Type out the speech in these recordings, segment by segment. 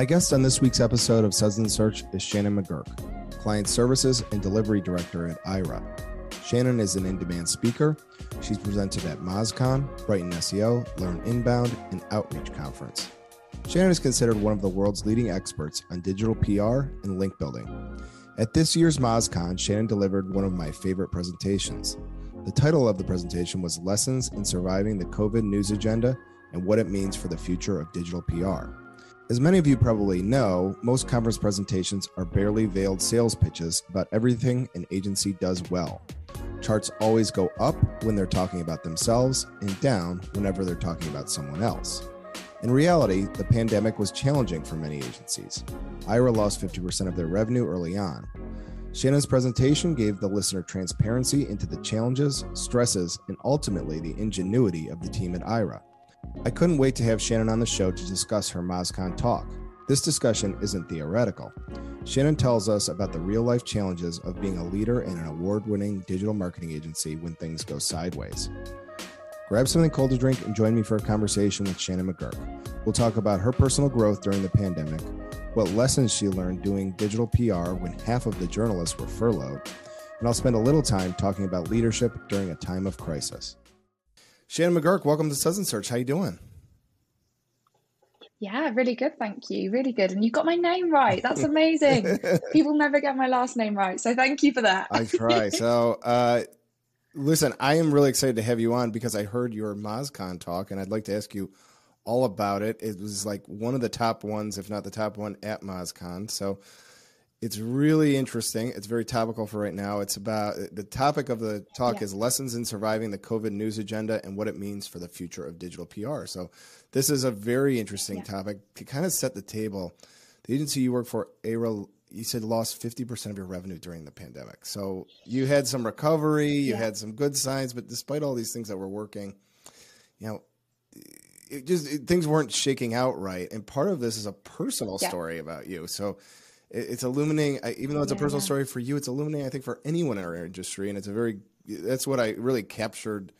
My guest on this week's episode of Suds and Search is Shannon McGurk, Client Services and Delivery Director at Aira. Shannon is an in demand speaker. She's presented at MozCon, Brighton SEO, Learn Inbound, and Outreach Conference. Shannon is considered one of the world's leading experts on digital PR and link building. At this year's MozCon, Shannon delivered one of my favorite presentations. The title of the presentation was Lessons in Surviving the COVID News Agenda and What It Means for the Future of Digital PR. As many of you probably know, most conference presentations are barely veiled sales pitches about everything an agency does well. Charts always go up when they're talking about themselves and down whenever they're talking about someone else. In reality, the pandemic was challenging for many agencies. Aira lost 50% of their revenue early on. Shannon's presentation gave the listener transparency into the challenges, stresses, and ultimately the ingenuity of the team at Aira. I couldn't wait to have Shannon on the show to discuss her MozCon talk. This discussion isn't theoretical. Shannon tells us about the real life challenges of being a leader in an award winning digital marketing agency when things go sideways. Grab something cold to drink and join me for a conversation with Shannon McGurk. We'll talk about her personal growth during the pandemic, what lessons she learned doing digital PR when half of the journalists were furloughed, and I'll spend a little time talking about leadership during a time of crisis. Shannon McGurk, welcome to Suds Search. How you doing? Yeah, really good. Thank you. Really good. And you got my name right. That's amazing. People never get my last name right. So thank you for that. I try. So, uh, listen, I am really excited to have you on because I heard your MozCon talk and I'd like to ask you all about it. It was like one of the top ones, if not the top one at MozCon. So, it's really interesting. It's very topical for right now. It's about the topic of the talk yeah. is lessons in surviving the COVID news agenda and what it means for the future of digital PR. So, this is a very interesting yeah. topic to kind of set the table. The agency you work for, Aira, you said lost 50% of your revenue during the pandemic. So, you had some recovery, you yeah. had some good signs, but despite all these things that were working, you know, it just it, things weren't shaking out right. And part of this is a personal story about you. So, it's illuminating even though it's a personal yeah. story for you it's illuminating i think for anyone in our industry and it's a very that's what i really captured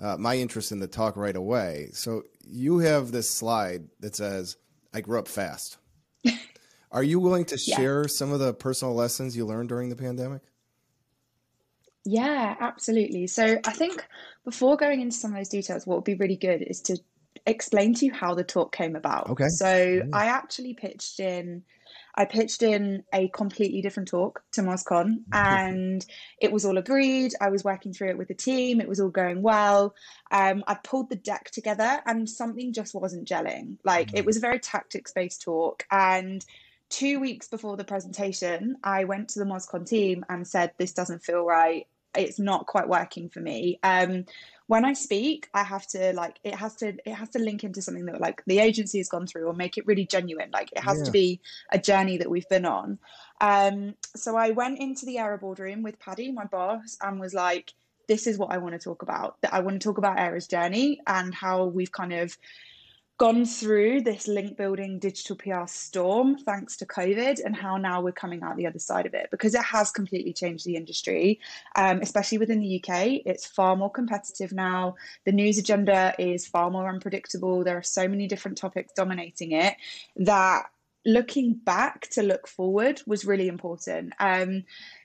uh, my interest in the talk right away so you have this slide that says i grew up fast are you willing to yeah. share some of the personal lessons you learned during the pandemic yeah absolutely so i think before going into some of those details what would be really good is to explain to you how the talk came about okay so mm. i actually pitched in I pitched in a completely different talk to MozCon and it was all agreed. I was working through it with the team, it was all going well. Um, I pulled the deck together and something just wasn't gelling. Like mm-hmm. it was a very tactics based talk. And two weeks before the presentation, I went to the MozCon team and said, This doesn't feel right. It's not quite working for me. Um, when I speak, I have to like it has to it has to link into something that like the agency has gone through or make it really genuine. Like it has yeah. to be a journey that we've been on. Um, so I went into the Aira boardroom with Paddy, my boss, and was like, "This is what I want to talk about. That I want to talk about Aira's journey and how we've kind of." Gone through this link building digital PR storm thanks to COVID and how now we're coming out the other side of it because it has completely changed the industry, um, especially within the UK. It's far more competitive now. The news agenda is far more unpredictable. There are so many different topics dominating it that looking back to look forward was really important. Um,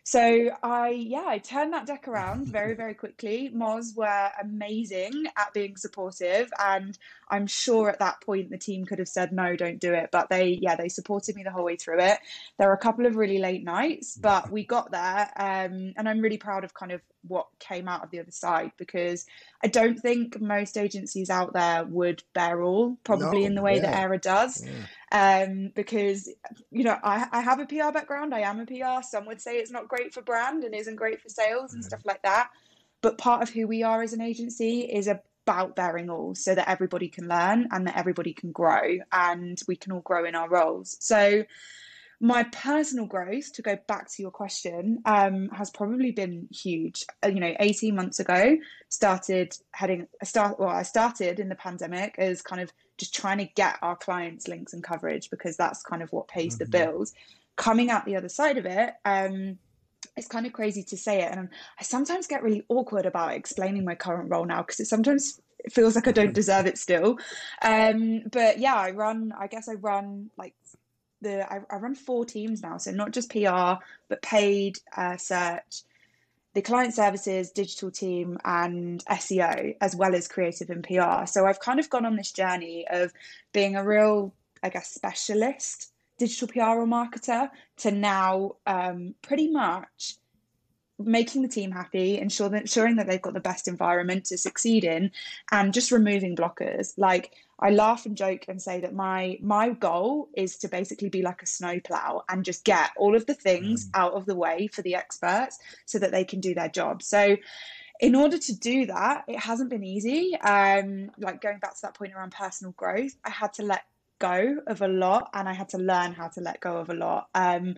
so I, yeah, I turned that deck around very, very quickly. Moz were amazing at being supportive, and I'm sure at that point the team could have said no, don't do it, but they, yeah, they supported me the whole way through it. There were a couple of really late nights, but we got there, um, and I'm really proud of kind of what came out of the other side because I don't think most agencies out there would bear all, probably no, in the way yeah. that Aira does. Yeah. Um, because you know, I, I have a PR background, I am a PR. Some would say it's not great for brand and isn't great for sales and mm. stuff like that. But part of who we are as an agency is about bearing all so that everybody can learn and that everybody can grow and we can all grow in our roles. So my personal growth to go back to your question um, has probably been huge uh, you know 18 months ago started heading start well i started in the pandemic as kind of just trying to get our clients links and coverage because that's kind of what pays mm-hmm. the bills coming out the other side of it um, it's kind of crazy to say it and i sometimes get really awkward about explaining my current role now because it sometimes it feels like i don't deserve it still um, but yeah i run i guess i run like the I, I, run four teams now, so not just PR but paid uh, search, the client services, digital team, and SEO, as well as creative and PR. So I've kind of gone on this journey of being a real, I guess, specialist digital PR or marketer to now um, pretty much making the team happy, ensure that, ensuring that they've got the best environment to succeed in, and just removing blockers. Like I laugh and joke and say that my my goal is to basically be like a snowplow and just get all of the things mm. out of the way for the experts so that they can do their job. So in order to do that, it hasn't been easy. Um, like going back to that point around personal growth, I had to let go of a lot and I had to learn how to let go of a lot. Um,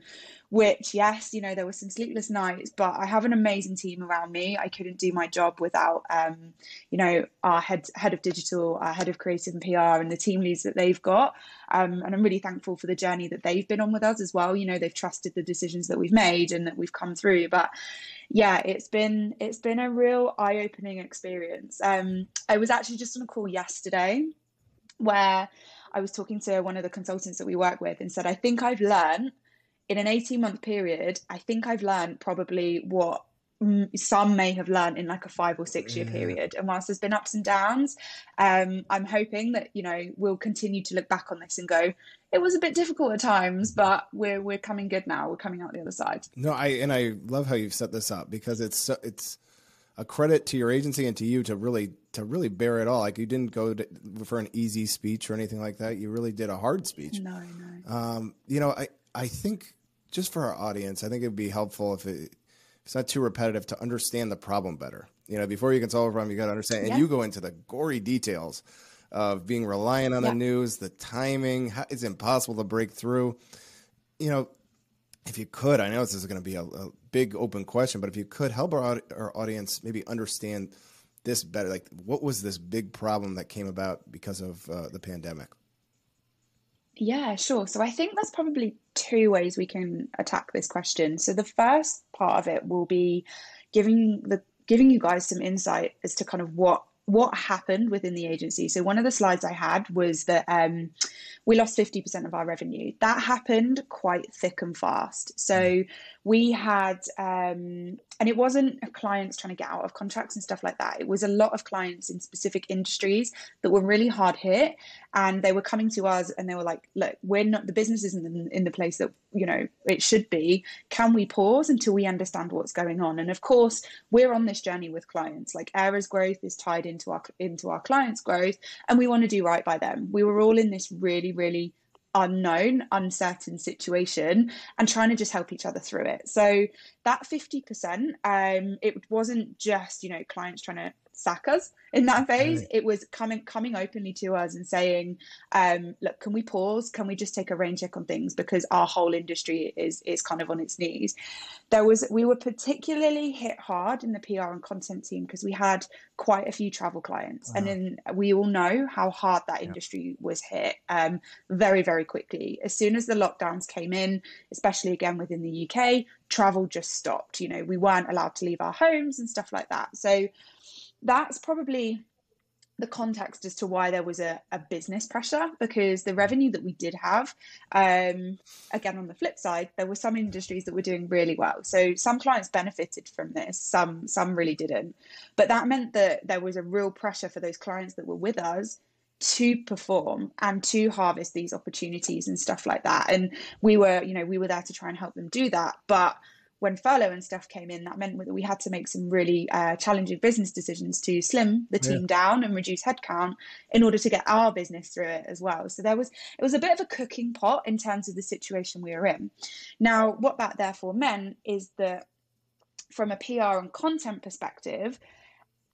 which, yes, you know, there were some sleepless nights, but I have an amazing team around me. I couldn't do my job without, um, you know, our head head of digital, our head of creative and PR, and the team leads that they've got. Um, and I'm really thankful for the journey that they've been on with us as well. You know, they've trusted the decisions that we've made and that we've come through. But yeah, it's been it's been a real eye opening experience. Um, I was actually just on a call yesterday where I was talking to one of the consultants that we work with and said, I think I've learned in an 18 month period, I think I've learned probably what some may have learned in like a five or six year yeah. period. And whilst there's been ups and downs, um, I'm hoping that, you know, we'll continue to look back on this and go, it was a bit difficult at times, but we're, we're coming good now. We're coming out the other side. No, I, and I love how you've set this up because it's, so, it's, a credit to your agency and to you to really to really bear it all. Like you didn't go to, for an easy speech or anything like that. You really did a hard speech. No, no. Um, you know, I I think just for our audience, I think it'd be helpful if it, it's not too repetitive to understand the problem better. You know, before you can solve a problem, you got to understand. And you go into the gory details of being reliant on yeah. the news, the timing. How, it's impossible to break through. You know, if you could, I know this is going to be a, a, big open question, but if you could help our, our audience maybe understand this better, like what was this big problem that came about because of uh, the pandemic? Yeah, sure. So I think there's probably two ways we can attack this question. So the first part of it will be giving the giving you guys some insight as to kind of what what happened within the agency. So one of the slides I had was that um, we lost 50% of our revenue. That happened quite thick and fast. So mm. We had, um, and it wasn't clients trying to get out of contracts and stuff like that. It was a lot of clients in specific industries that were really hard hit, and they were coming to us and they were like, "Look, we're not the business isn't in, in the place that you know it should be. Can we pause until we understand what's going on?" And of course, we're on this journey with clients. Like Aira's growth is tied into our into our clients' growth, and we want to do right by them. We were all in this really, really unknown, uncertain situation and trying to just help each other through it. So that 50%, um, it wasn't just, you know, clients trying to sack us in that phase. Right. It was coming coming openly to us and saying, um, look, can we pause? Can we just take a rain check on things because our whole industry is is kind of on its knees. There was we were particularly hit hard in the PR and content team because we had quite a few travel clients, wow. and then we all know how hard that industry was hit um, very very quickly. As soon as the lockdowns came in, especially again within the UK, travel just stopped. You know, we weren't allowed to leave our homes and stuff like that. So that's probably the context as to why there was a, a business pressure because the revenue that we did have um, again on the flip side there were some industries that were doing really well. So some clients benefited from this some some really didn't. But that meant that there was a real pressure for those clients that were with us to perform and to harvest these opportunities and stuff like that. And we were you know we were there to try and help them do that. But when furlough and stuff came in, that meant that we had to make some really uh, challenging business decisions to slim the team yeah. down and reduce headcount in order to get our business through it as well. So there was it was a bit of a cooking pot in terms of the situation we were in. Now, what that therefore meant is that from a PR and content perspective,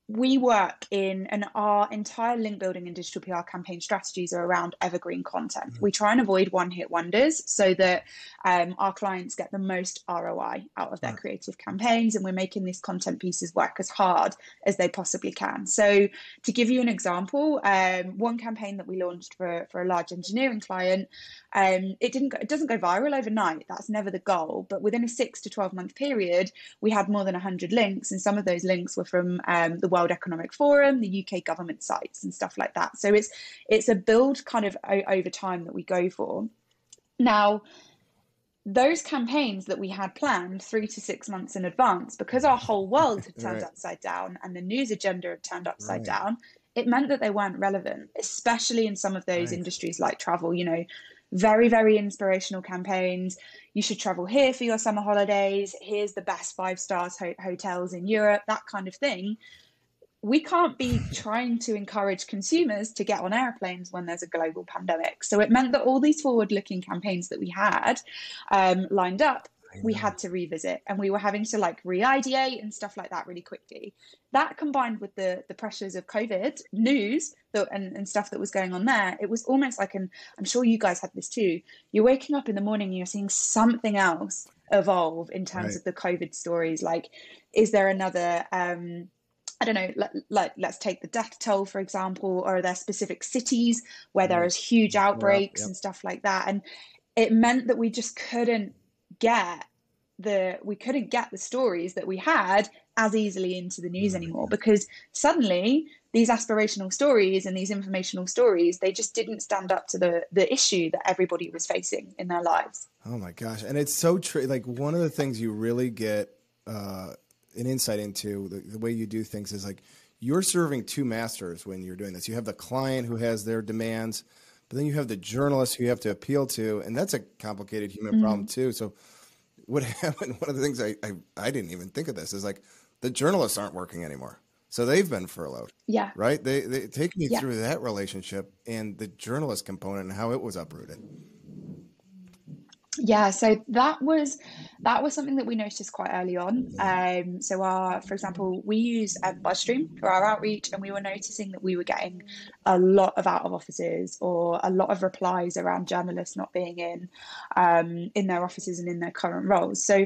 we work in and our entire link building and digital PR campaign strategies are around evergreen content. Mm-hmm. We try and avoid one hit wonders so that um, our clients get the most ROI out of their right. creative campaigns. And we're making these content pieces work as hard as they possibly can. So, to give you an example, um, one campaign that we launched for, for a large engineering client, um, it didn't go, it doesn't go viral overnight. That's never the goal. But within a six to 12 month period, we had more than 100 links. And some of those links were from um, the World Economic Forum, the UK government sites, and stuff like that. So it's it's a build kind of over time that we go for. Now, those campaigns that we had planned three to six months in advance, because our whole world had turned right. upside down and the news agenda had turned upside right. down, it meant that they weren't relevant, especially in some of those right. industries like travel. You know, very, very inspirational campaigns. You should travel here for your summer holidays. Here's the best five stars ho- hotels in Europe, that kind of thing we can't be trying to encourage consumers to get on airplanes when there's a global pandemic. So it meant that all these forward looking campaigns that we had um, lined up, we had to revisit and we were having to like re-ideate and stuff like that really quickly. That combined with the the pressures of COVID news that, and, and stuff that was going on there, it was almost like, and I'm sure you guys had this too, you're waking up in the morning and you're seeing something else evolve in terms right. of the COVID stories. Like, is there another um, I don't know, like, like let's take the death toll, for example, or are there specific cities where there mm. is huge outbreaks and stuff like that? And it meant that we just couldn't get the we couldn't get the stories that we had as easily into the news mm. anymore because suddenly these aspirational stories and these informational stories they just didn't stand up to the the issue that everybody was facing in their lives oh my gosh and it's so true like one of the things you really get uh an insight into the, the way you do things is like you're serving two masters when you're doing this. You have the client who has their demands, but then you have the journalist who you have to appeal to, and that's a complicated human mm-hmm. problem too. So, what happened? One of the things I, I I didn't even think of this is like the journalists aren't working anymore, so they've been furloughed. Yeah, right. They they take me yeah. through that relationship and the journalist component and how it was uprooted. Yeah, so that was that was something that we noticed quite early on. Um, so our, for example, we use um, BuzzStream for our outreach, and we were noticing that we were getting a lot of out of offices or a lot of replies around journalists not being in um, in their offices and in their current roles. So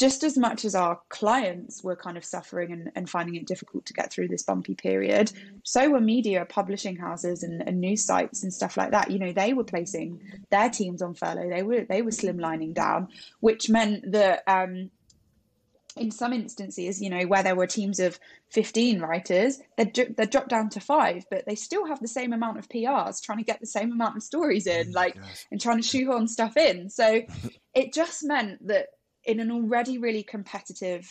just as much as our clients were kind of suffering and, and finding it difficult to get through this bumpy period, so were media, publishing houses, and, and, news sites and stuff like that. You know, they were placing their teams on furlough. They were they were slimlining down, which meant that. Um, in some instances, you know, where there were teams of 15 writers, they'd, they dropped down to five, but they still have the same amount of PRs trying to get the same amount of stories in, like, and trying to shoehorn stuff in. So it just meant that in an already really competitive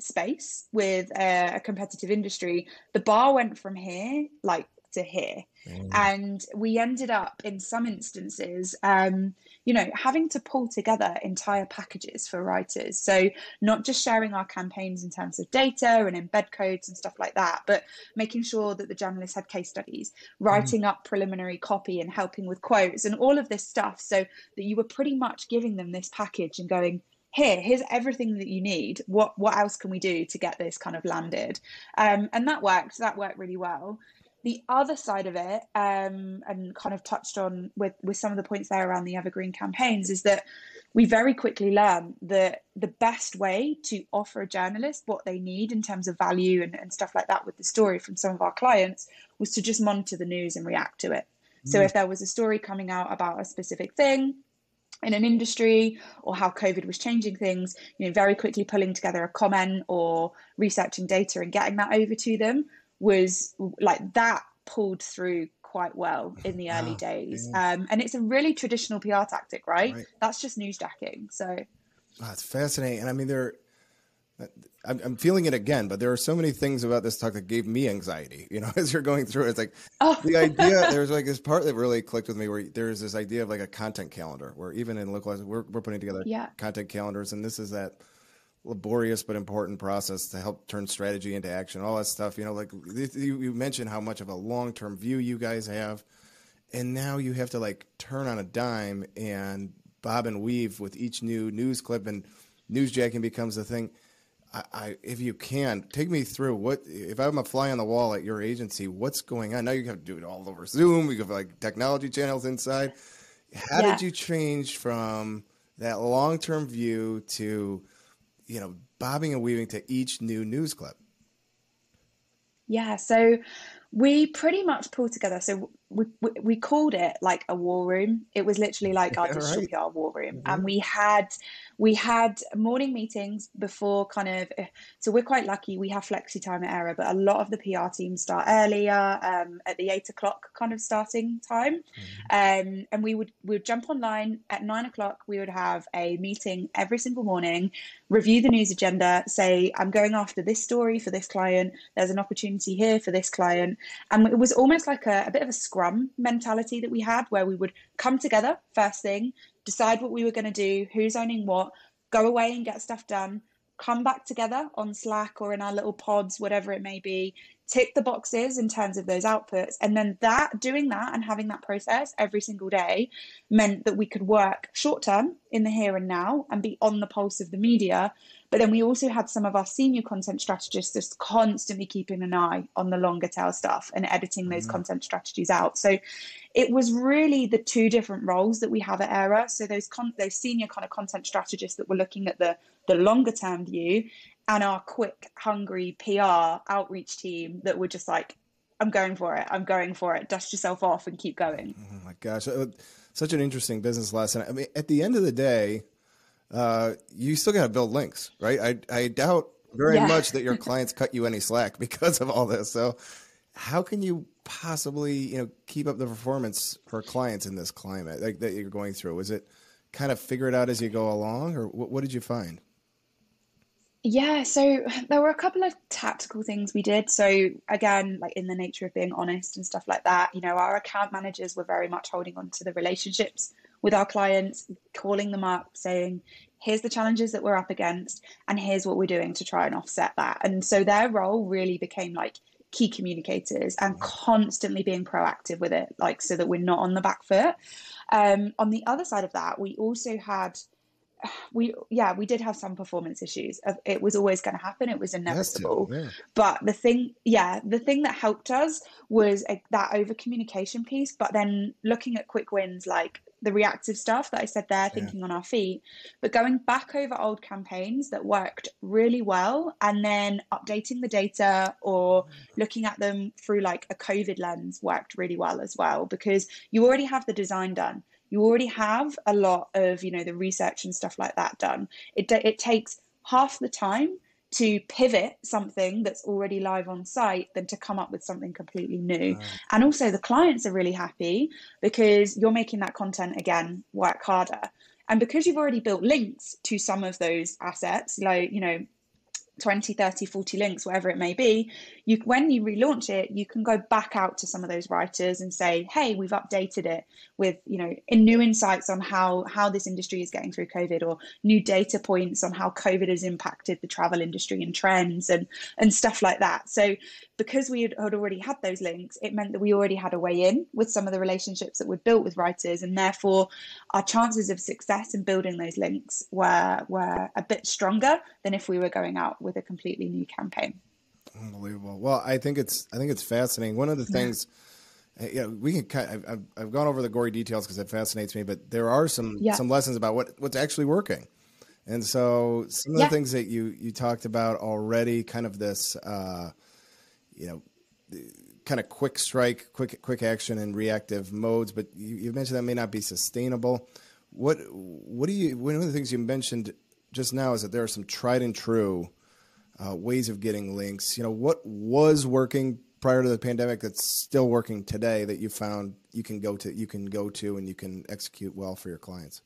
space with a, a, competitive industry, the bar went from here like to here. Mm. And we ended up in some instances, um, you know, having to pull together entire packages for writers. So not just sharing our campaigns in terms of data and embed codes and stuff like that, but making sure that the journalists had case studies, mm. writing mm. up preliminary copy and helping with quotes and all of this stuff so that you were pretty much giving them this package and going, here here's everything that you need. What what else can we do to get this kind of landed? Um, and that worked that worked really well. The other side of it um, and kind of touched on with with some of the points there around the evergreen campaigns is that we very quickly learned that the best way to offer a journalist what they need in terms of value and, and stuff like that with the story from some of our clients was to just monitor the news and react to it. So mm. if there was a story coming out about a specific thing in an industry or how COVID was changing things, you know, very quickly pulling together a comment or researching data and getting that over to them was like that pulled through quite well in the early days. Um, and it's a really traditional PR tactic, right? right. That's just newsjacking. So that's fascinating. And I mean, there, I'm, I'm, feeling it again, but there are so many things about this talk that gave me anxiety. You know, as you're going through, it, it's like oh. the idea. There's like this part that really clicked with me, where there's this idea of like a content calendar, where even in localized, we're we're putting together yeah. content calendars, and this is that laborious but important process to help turn strategy into action. All that stuff. You know, like you, you mentioned how much of a long term view you guys have, and now you have to like turn on a dime and bob and weave with each new news clip, and newsjacking becomes a thing I, I, if you can, take me through what if I'm a fly on the wall at your agency, what's going on? Now you have to do it all over Zoom. You have like technology channels inside. How yeah. did you change from that long term view to, you know, bobbing and weaving to each new news clip? Yeah, so we pretty much pull together. So we, we called it like a war room. It was literally like our digital right. PR war room, mm-hmm. and we had we had morning meetings before kind of. So we're quite lucky. We have flexi time at Aira, but a lot of the PR teams start earlier um, at the eight o'clock kind of starting time, mm-hmm. um, and we would we would jump online at nine o'clock. We would have a meeting every single morning, review the news agenda, say I'm going after this story for this client. There's an opportunity here for this client, and it was almost like a, a bit of a scrum mentality that we had where we would come together first thing, decide what we were going to do, who's owning what, go away and get stuff done, come back together on Slack or in our little pods, whatever it may be, tick the boxes in terms of those outputs. And then that doing that and having that process every single day meant that we could work short term in the here and now and be on the pulse of the media but then we also had some of our senior content strategists just constantly keeping an eye on the longer tail stuff and editing those mm-hmm. content strategies out. So it was really the two different roles that we have at Aira. So those con- those senior kind of content strategists that were looking at the the longer term view, and our quick, hungry PR outreach team that were just like, I'm going for it. I'm going for it. Dust yourself off and keep going. Oh my gosh. Uh, such an interesting business lesson. I mean, at the end of the day, uh, you still got to build links, right? I, I doubt very yeah. much that your clients cut you any slack because of all this. So, how can you possibly, you know, keep up the performance for clients in this climate like, that you're going through? Is it kind of figure it out as you go along, or what, what did you find? Yeah, so there were a couple of tactical things we did. So again, like in the nature of being honest and stuff like that, you know, our account managers were very much holding on to the relationships with our clients, calling them up, saying, here's the challenges that we're up against, and here's what we're doing to try and offset that. And so their role really became like key communicators and constantly being proactive with it, like so that we're not on the back foot. Um, on the other side of that, we also had we yeah we did have some performance issues it was always going to happen it was inevitable yeah. but the thing yeah the thing that helped us was a, that over communication piece but then looking at quick wins like the reactive stuff that I said there, thinking yeah. on our feet, but going back over old campaigns that worked really well and then updating the data or looking at them through like a COVID lens worked really well as well because you already have the design done. You already have a lot of, you know, the research and stuff like that done. It, it takes half the time to pivot something that's already live on site than to come up with something completely new. Right. And also, the clients are really happy because you're making that content again work harder. And because you've already built links to some of those assets, like, you know, 20 30 40 links whatever it may be you when you relaunch it you can go back out to some of those writers and say hey we've updated it with you know in new insights on how how this industry is getting through covid or new data points on how covid has impacted the travel industry and trends and and stuff like that. So because we had, already had those links it meant that we already had a way in with some of the relationships that we'd built with writers and therefore our chances of success in building those links were were a bit stronger than if we were going out with a completely new campaign Unbelievable. Well, I think it's I think it's fascinating. One of the things, yeah, you we can. Kind of, I've, I've gone over the gory details because it fascinates me, but there are some yeah. some lessons about what what's actually working. And so some of yeah. the things that you you talked about already, kind of this, uh, you know, kind of quick strike, quick quick action, and reactive modes. But you, you mentioned that may not be sustainable. What what do you? One of the things you mentioned just now is that there are some tried and true uh, ways of getting links. You know, what was working prior to the pandemic that's still working today that you found you can go to, you can go to, and you can execute well for your clients?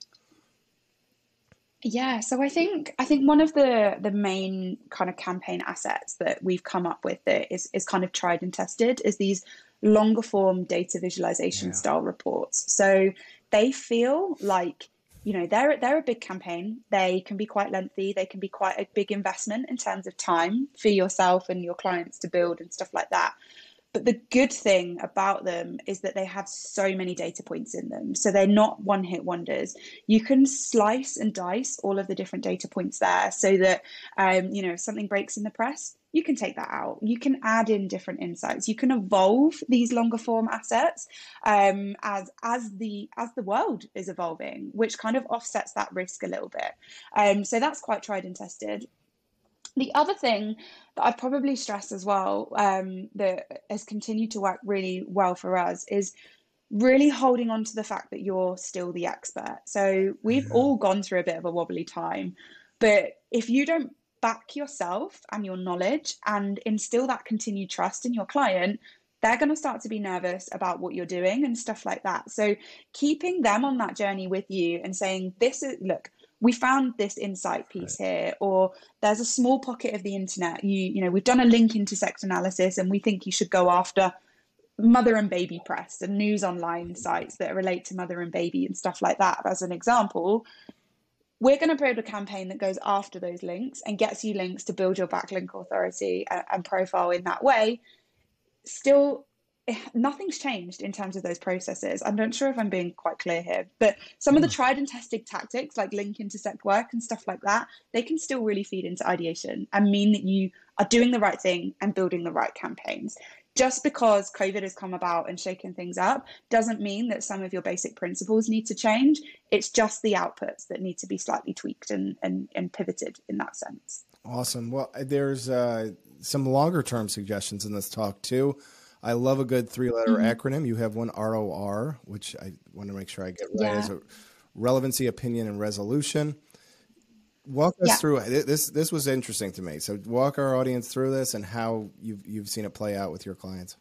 Yeah, so I think I think one of the the main kind of campaign assets that we've come up with that is is kind of tried and tested is these longer form data visualization yeah. style reports. So they feel like you know they're they're a big campaign. They can be quite lengthy. They can be quite a big investment in terms of time for yourself and your clients to build and stuff like that but the good thing about them is that they have so many data points in them so they're not one hit wonders you can slice and dice all of the different data points there so that um, you know if something breaks in the press you can take that out. You can add in different insights. You can evolve these longer form assets um, as as the as the world is evolving, which kind of offsets that risk a little bit. Um, so that's quite tried and tested. The other thing that I'd probably stress as well um, that has continued to work really well for us is really holding on to the fact that you're still the expert. So we've all gone through a bit of a wobbly time, but if you don't back yourself and your knowledge and instill that continued trust in your client, they're going to start to be nervous about what you're doing and stuff like that. So keeping them on that journey with you and saying, this is, look, we found this insight piece right. here or there's a small pocket of the internet. You you know we've done a link intersect analysis and we think you should go after mother and baby press and news online mm-hmm. sites that relate to mother and baby and stuff like that as an example. We're going to build a campaign that goes after those links and gets you links to build your backlink authority and, and profile in that way. Still nothing's changed in terms of those processes. I'm not sure if I'm being quite clear here, but some of the hmm. tried and tested tactics like link intersect work and stuff like that, they can still really feed into ideation and mean that you are doing the right thing and building the right campaigns. Just because COVID has come about and shaken things up doesn't mean that some of your basic principles need to change. It's just the outputs that need to be slightly tweaked and, and, and pivoted in that sense. Awesome. Well, there's uh, some longer term suggestions in this talk too. I love a good three letter mm-hmm. acronym. You have one ROR, which I want to make sure I get right yeah. as a relevancy, opinion, and resolution. Walk us yeah. through this. This was interesting to me. So walk our audience through this and how you've you've seen it play out with your clients.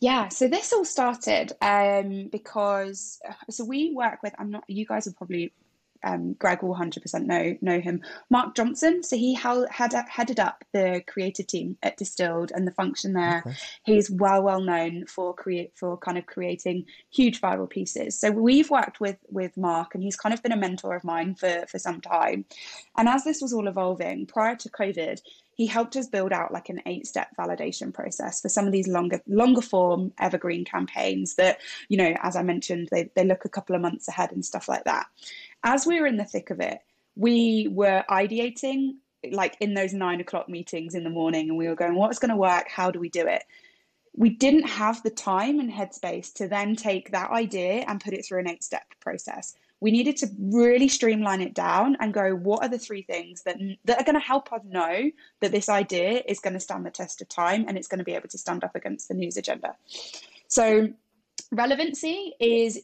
Yeah, so this all started um, because so we work with. I'm not. You guys are probably um, Greg will 100% know know him. Mark Johnston, so he held, had headed up the creative team at Distilled and the function there. Okay. He's well well known for create for kind of creating huge viral pieces. So we've worked with with Mark, and he's kind of been a mentor of mine for for some time. And as this was all evolving prior to COVID, he helped us build out like an eight step validation process for some of these longer longer form evergreen campaigns that you know as i mentioned they, they look a couple of months ahead and stuff like that as we were in the thick of it, we were ideating like in those nine o'clock meetings in the morning and we were going, what's going to work? How do we do it? We didn't have the time and headspace to then take that idea and put it through an eight step process. We needed to really streamline it down and go, what are the three things that, that are going to help us know that this idea is going to stand the test of time and it's going to be able to stand up against the news agenda? So, relevancy is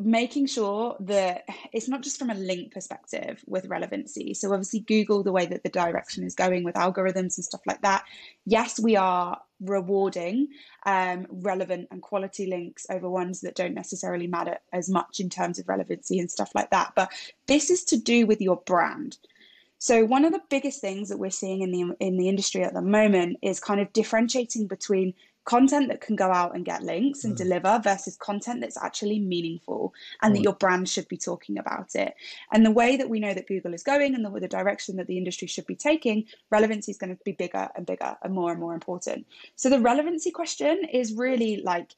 making sure that it's not just from a link perspective with relevancy. So, obviously, Google, the way that the direction is going with algorithms and stuff like that, yes, we are rewarding um, relevant and quality links over ones that don't necessarily matter as much in terms of relevancy and stuff like that. But this is to do with your brand. So one of the biggest things that we're seeing in the in the industry at the moment is kind of differentiating between content that can go out and get links and mm. deliver versus content that's actually meaningful and mm. that your brand should be talking about it. And the way that we know that Google is going and the, the direction that the industry should be taking, relevancy is going to be bigger and bigger and more and more important. So the relevancy question is really like,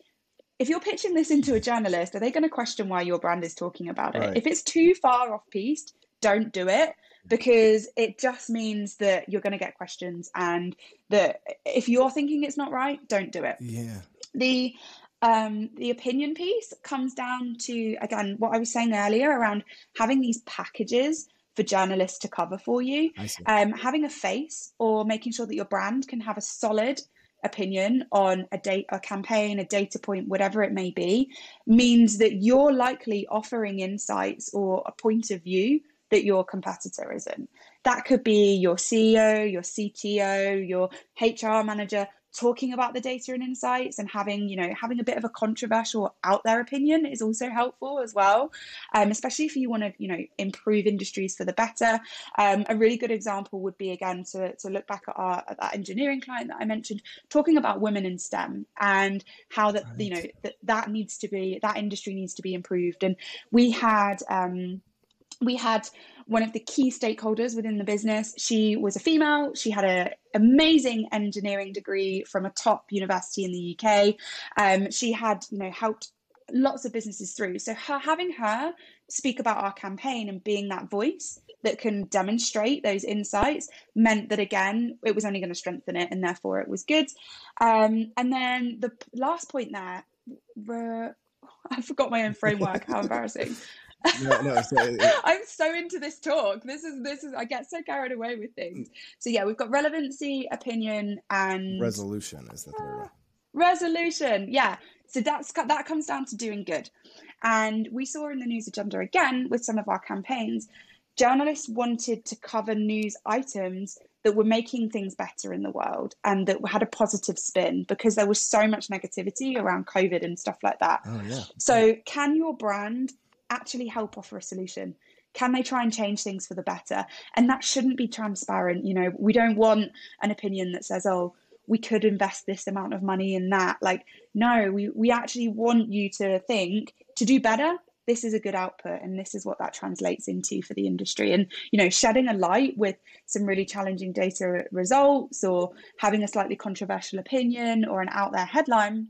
if you're pitching this into a journalist, are they going to question why your brand is talking about it? Right. If it's too far off piste, don't do it because it just means that you're going to get questions and that if you're thinking it's not right don't do it. Yeah. The um, the opinion piece comes down to again what i was saying earlier around having these packages for journalists to cover for you um, having a face or making sure that your brand can have a solid opinion on a date a campaign a data point whatever it may be means that you're likely offering insights or a point of view that your competitor isn't. That could be your CEO, your CTO, your HR manager talking about the data and insights and having you know having a bit of a controversial out there opinion is also helpful as well um, especially if you want to you know improve industries for the better um, a really good example would be again to, to look back at our at that engineering client that i mentioned talking about women in stem and how that right. you know that that needs to be that industry needs to be improved and we had um, we had one of the key stakeholders within the business. She was a female. She had an amazing engineering degree from a top university in the UK. Um, she had, you know, helped lots of businesses through. So her, having her speak about our campaign and being that voice that can demonstrate those insights meant that again it was only going to strengthen it and therefore it was good. Um, and then the last point there. I forgot my own framework. How embarrassing no, no, so uh, it, I'm so into this talk. This is this is I get so carried away with things. Mm. So yeah, we've got relevancy, opinion, and resolution is the third. Ah, resolution. Yeah. So that's that comes down to doing good. And we saw in the news agenda again with some of our campaigns, journalists wanted to cover news items that were making things better in the world and that had a positive spin because there was so much negativity around COVID and stuff like that. Oh, yeah. So, can your brand actually help offer a solution? Can they try and change things for the better? And that shouldn't be transparent. You know, we don't want an opinion that says, oh, we could invest this amount of money in that. Like, no, we, we actually want you to think to do better this is a good output and this is what that translates into for the industry and you know shedding a light with some really challenging data results or having a slightly controversial opinion or an out there headline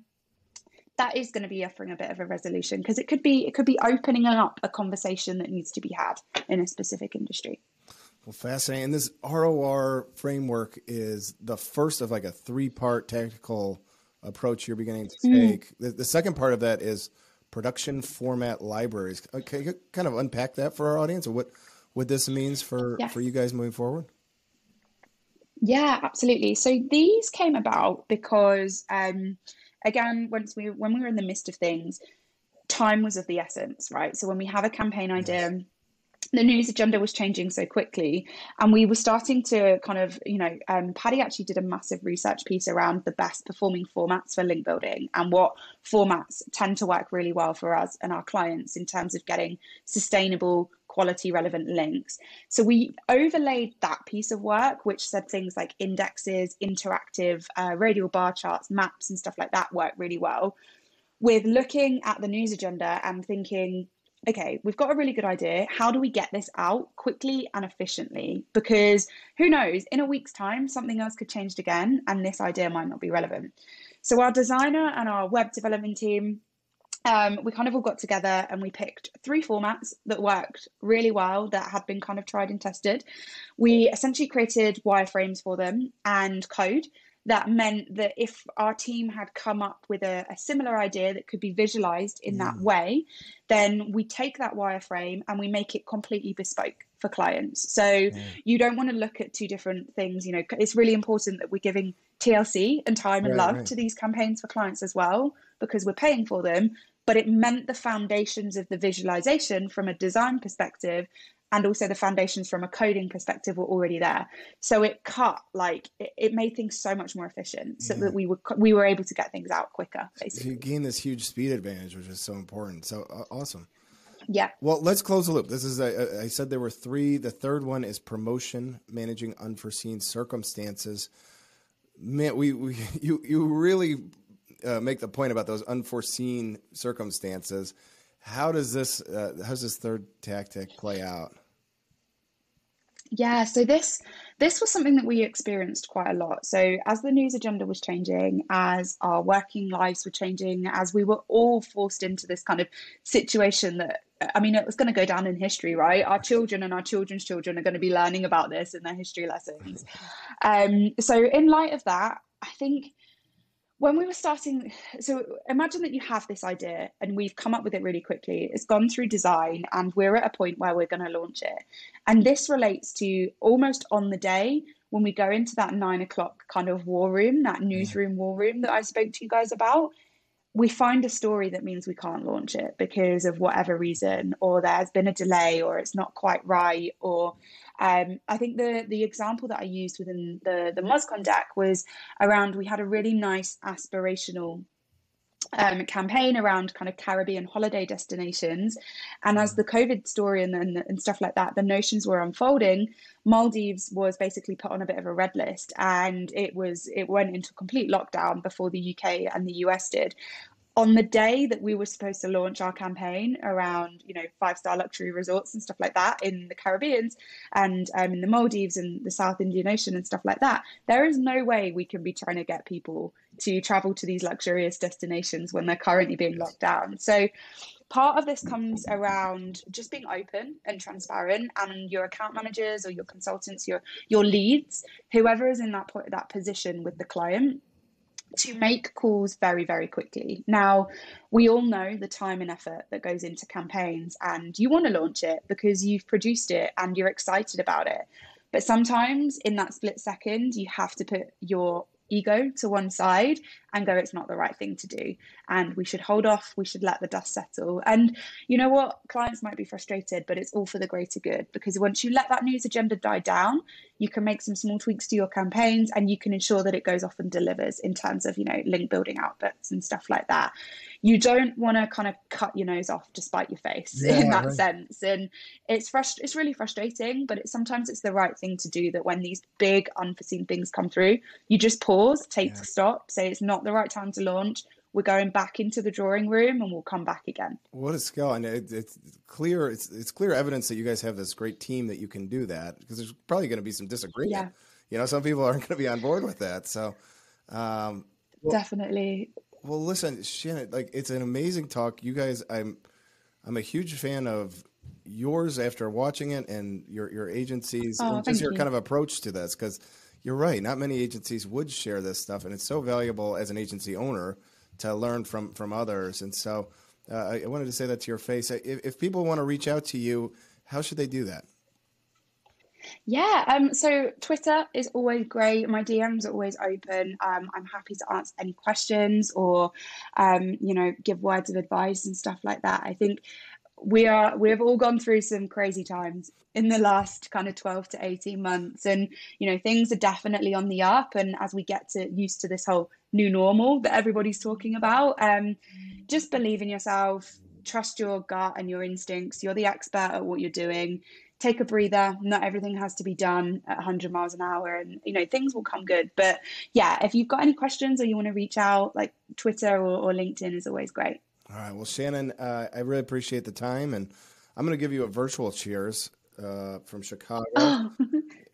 that is going to be offering a bit of a resolution because it could be it could be opening up a conversation that needs to be had in a specific industry well fascinating and this ror framework is the first of like a three part tactical approach you're beginning to mm. take mm. the, the second part of that is production format libraries. Okay, kind of unpack that for our audience, or what what this means for yes. for you guys moving forward. Yeah, absolutely. So these came about because, um, again, once we when we were in the midst of things, time was of the essence, right? So when we have a campaign idea. Yes the news agenda was changing so quickly and we were starting to kind of you know um, paddy actually did a massive research piece around the best performing formats for link building and what formats tend to work really well for us and our clients in terms of getting sustainable quality relevant links so we overlaid that piece of work which said things like indexes interactive uh, radial bar charts maps and stuff like that work really well with looking at the news agenda and thinking okay, we've got a really good idea. How do we get this out quickly and efficiently? Because who knows, in a week's time, something else could change again and this idea might not be relevant. So, our designer and our web development team, um, we kind of all got together and we picked three formats that worked really well, that had been kind of tried and tested. We essentially created wireframes for them and code that meant that if our team had come up with a, a similar idea that could be visualized in that mm. way, then we take that wireframe and we make it completely bespoke for clients. So mm. you don't want to look at two different things. You know, it's really important that we're giving TLC and time and love right. to these campaigns for clients as well, because we're paying for them. But it meant the foundations of the visualization from a design perspective and also the foundations from a coding perspective were already there. So it cut like it, it made things so much more efficient so yeah. that we were we were able to get things out quicker basically. You gain this huge speed advantage which is so important. So uh, awesome. Yeah. Well let's close the loop. This is a, I said there were three. The third one is promotion managing unforeseen circumstances. Man we, we you you really uh, make the point about those unforeseen circumstances how does this uh, how does this third tactic play out yeah, so this this was something that we experienced quite a lot. So as the news agenda was changing, as our working lives were changing, as we were all forced into this kind of situation that I mean, it was going to go down in history, right? Our children and our children's children are going to be learning about this in their history lessons. Um, so in light of that, I think when we were starting so imagine that you have this idea and we've come up with it really quickly. It's gone through design and we're at a point where we're going to launch it. And this relates to almost on the day when we go into that nine o'clock kind of war room that mm. newsroom war room that i spoke to you guys about we find a story that means we can't launch it because of whatever reason or there's been a delay or it's not quite right or um, I think the the example that I used within the the MozCon deck was around we had a really nice aspirational um, campaign around kind of Caribbean holiday destinations. And as the COVID story and, and, and stuff like that, the notions were unfolding, Maldives was basically put on a bit of a red list. And it was it went into complete lockdown before the UK and the US did on the day that we were supposed to launch our campaign around, you know, five star luxury resorts and stuff like that in the Caribbeans and um, in the Maldives and the South Indian Ocean and stuff like that, there is no way we can be trying to get people to travel to these luxurious destinations when they're currently being locked down. So, part of this comes around just being open and transparent and your account managers or your consultants your your leads whoever is in that that position with the client to make calls very, very quickly. Now, we all know the time and effort that goes into campaigns, and you want to launch it because you've produced it and you're excited about it. But sometimes in that split second, you have to put your ego to one side and go, it's not the right thing to do. And we should hold off, we should let the dust settle. And you know what? Clients might be frustrated, but it's all for the greater good because once you let that news agenda die down, you can make some small tweaks to your campaigns and you can ensure that it goes off and delivers in terms of, you know, link building outputs and stuff like that. You don't want to kind of cut your nose off to spite your face yeah, in that right. sense. And it's frust- it's really frustrating, but it's sometimes it's the right thing to do that when these big unforeseen things come through, you just pause, take yeah. stop, say it's not the right time to launch. We're going back into the drawing room, and we'll come back again. What a skill! And it, it's clear. It's it's clear evidence that you guys have this great team that you can do that. Because there's probably going to be some disagreement. Yeah. You know, some people aren't going to be on board with that. So, um, well, definitely. Well, listen, Shannon. Like, it's an amazing talk. You guys, I'm, I'm a huge fan of yours after watching it, and your your agencies, oh, and just your you. kind of approach to this because you're right. Not many agencies would share this stuff, and it's so valuable as an agency owner to learn from from others. And so, uh, I wanted to say that to your face. If, if people want to reach out to you, how should they do that? Yeah, um, so Twitter is always great. My DMs are always open. Um, I'm happy to answer any questions or, um, you know, give words of advice and stuff like that. I think we are we have all gone through some crazy times in the last kind of 12 to 18 months and you know things are definitely on the up and as we get to used to this whole new normal that everybody's talking about um just believe in yourself trust your gut and your instincts you're the expert at what you're doing take a breather not everything has to be done at 100 miles an hour and you know things will come good but yeah if you've got any questions or you want to reach out like twitter or, or linkedin is always great all right. Well, Shannon, uh, I really appreciate the time, and I'm going to give you a virtual cheers uh, from Chicago. Oh.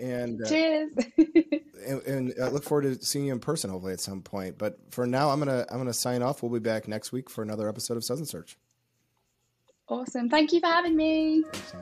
And uh, cheers. and, and I look forward to seeing you in person, hopefully at some point. But for now, I'm gonna I'm gonna sign off. We'll be back next week for another episode of Intersect. Awesome. Thank you for having me. Thanks,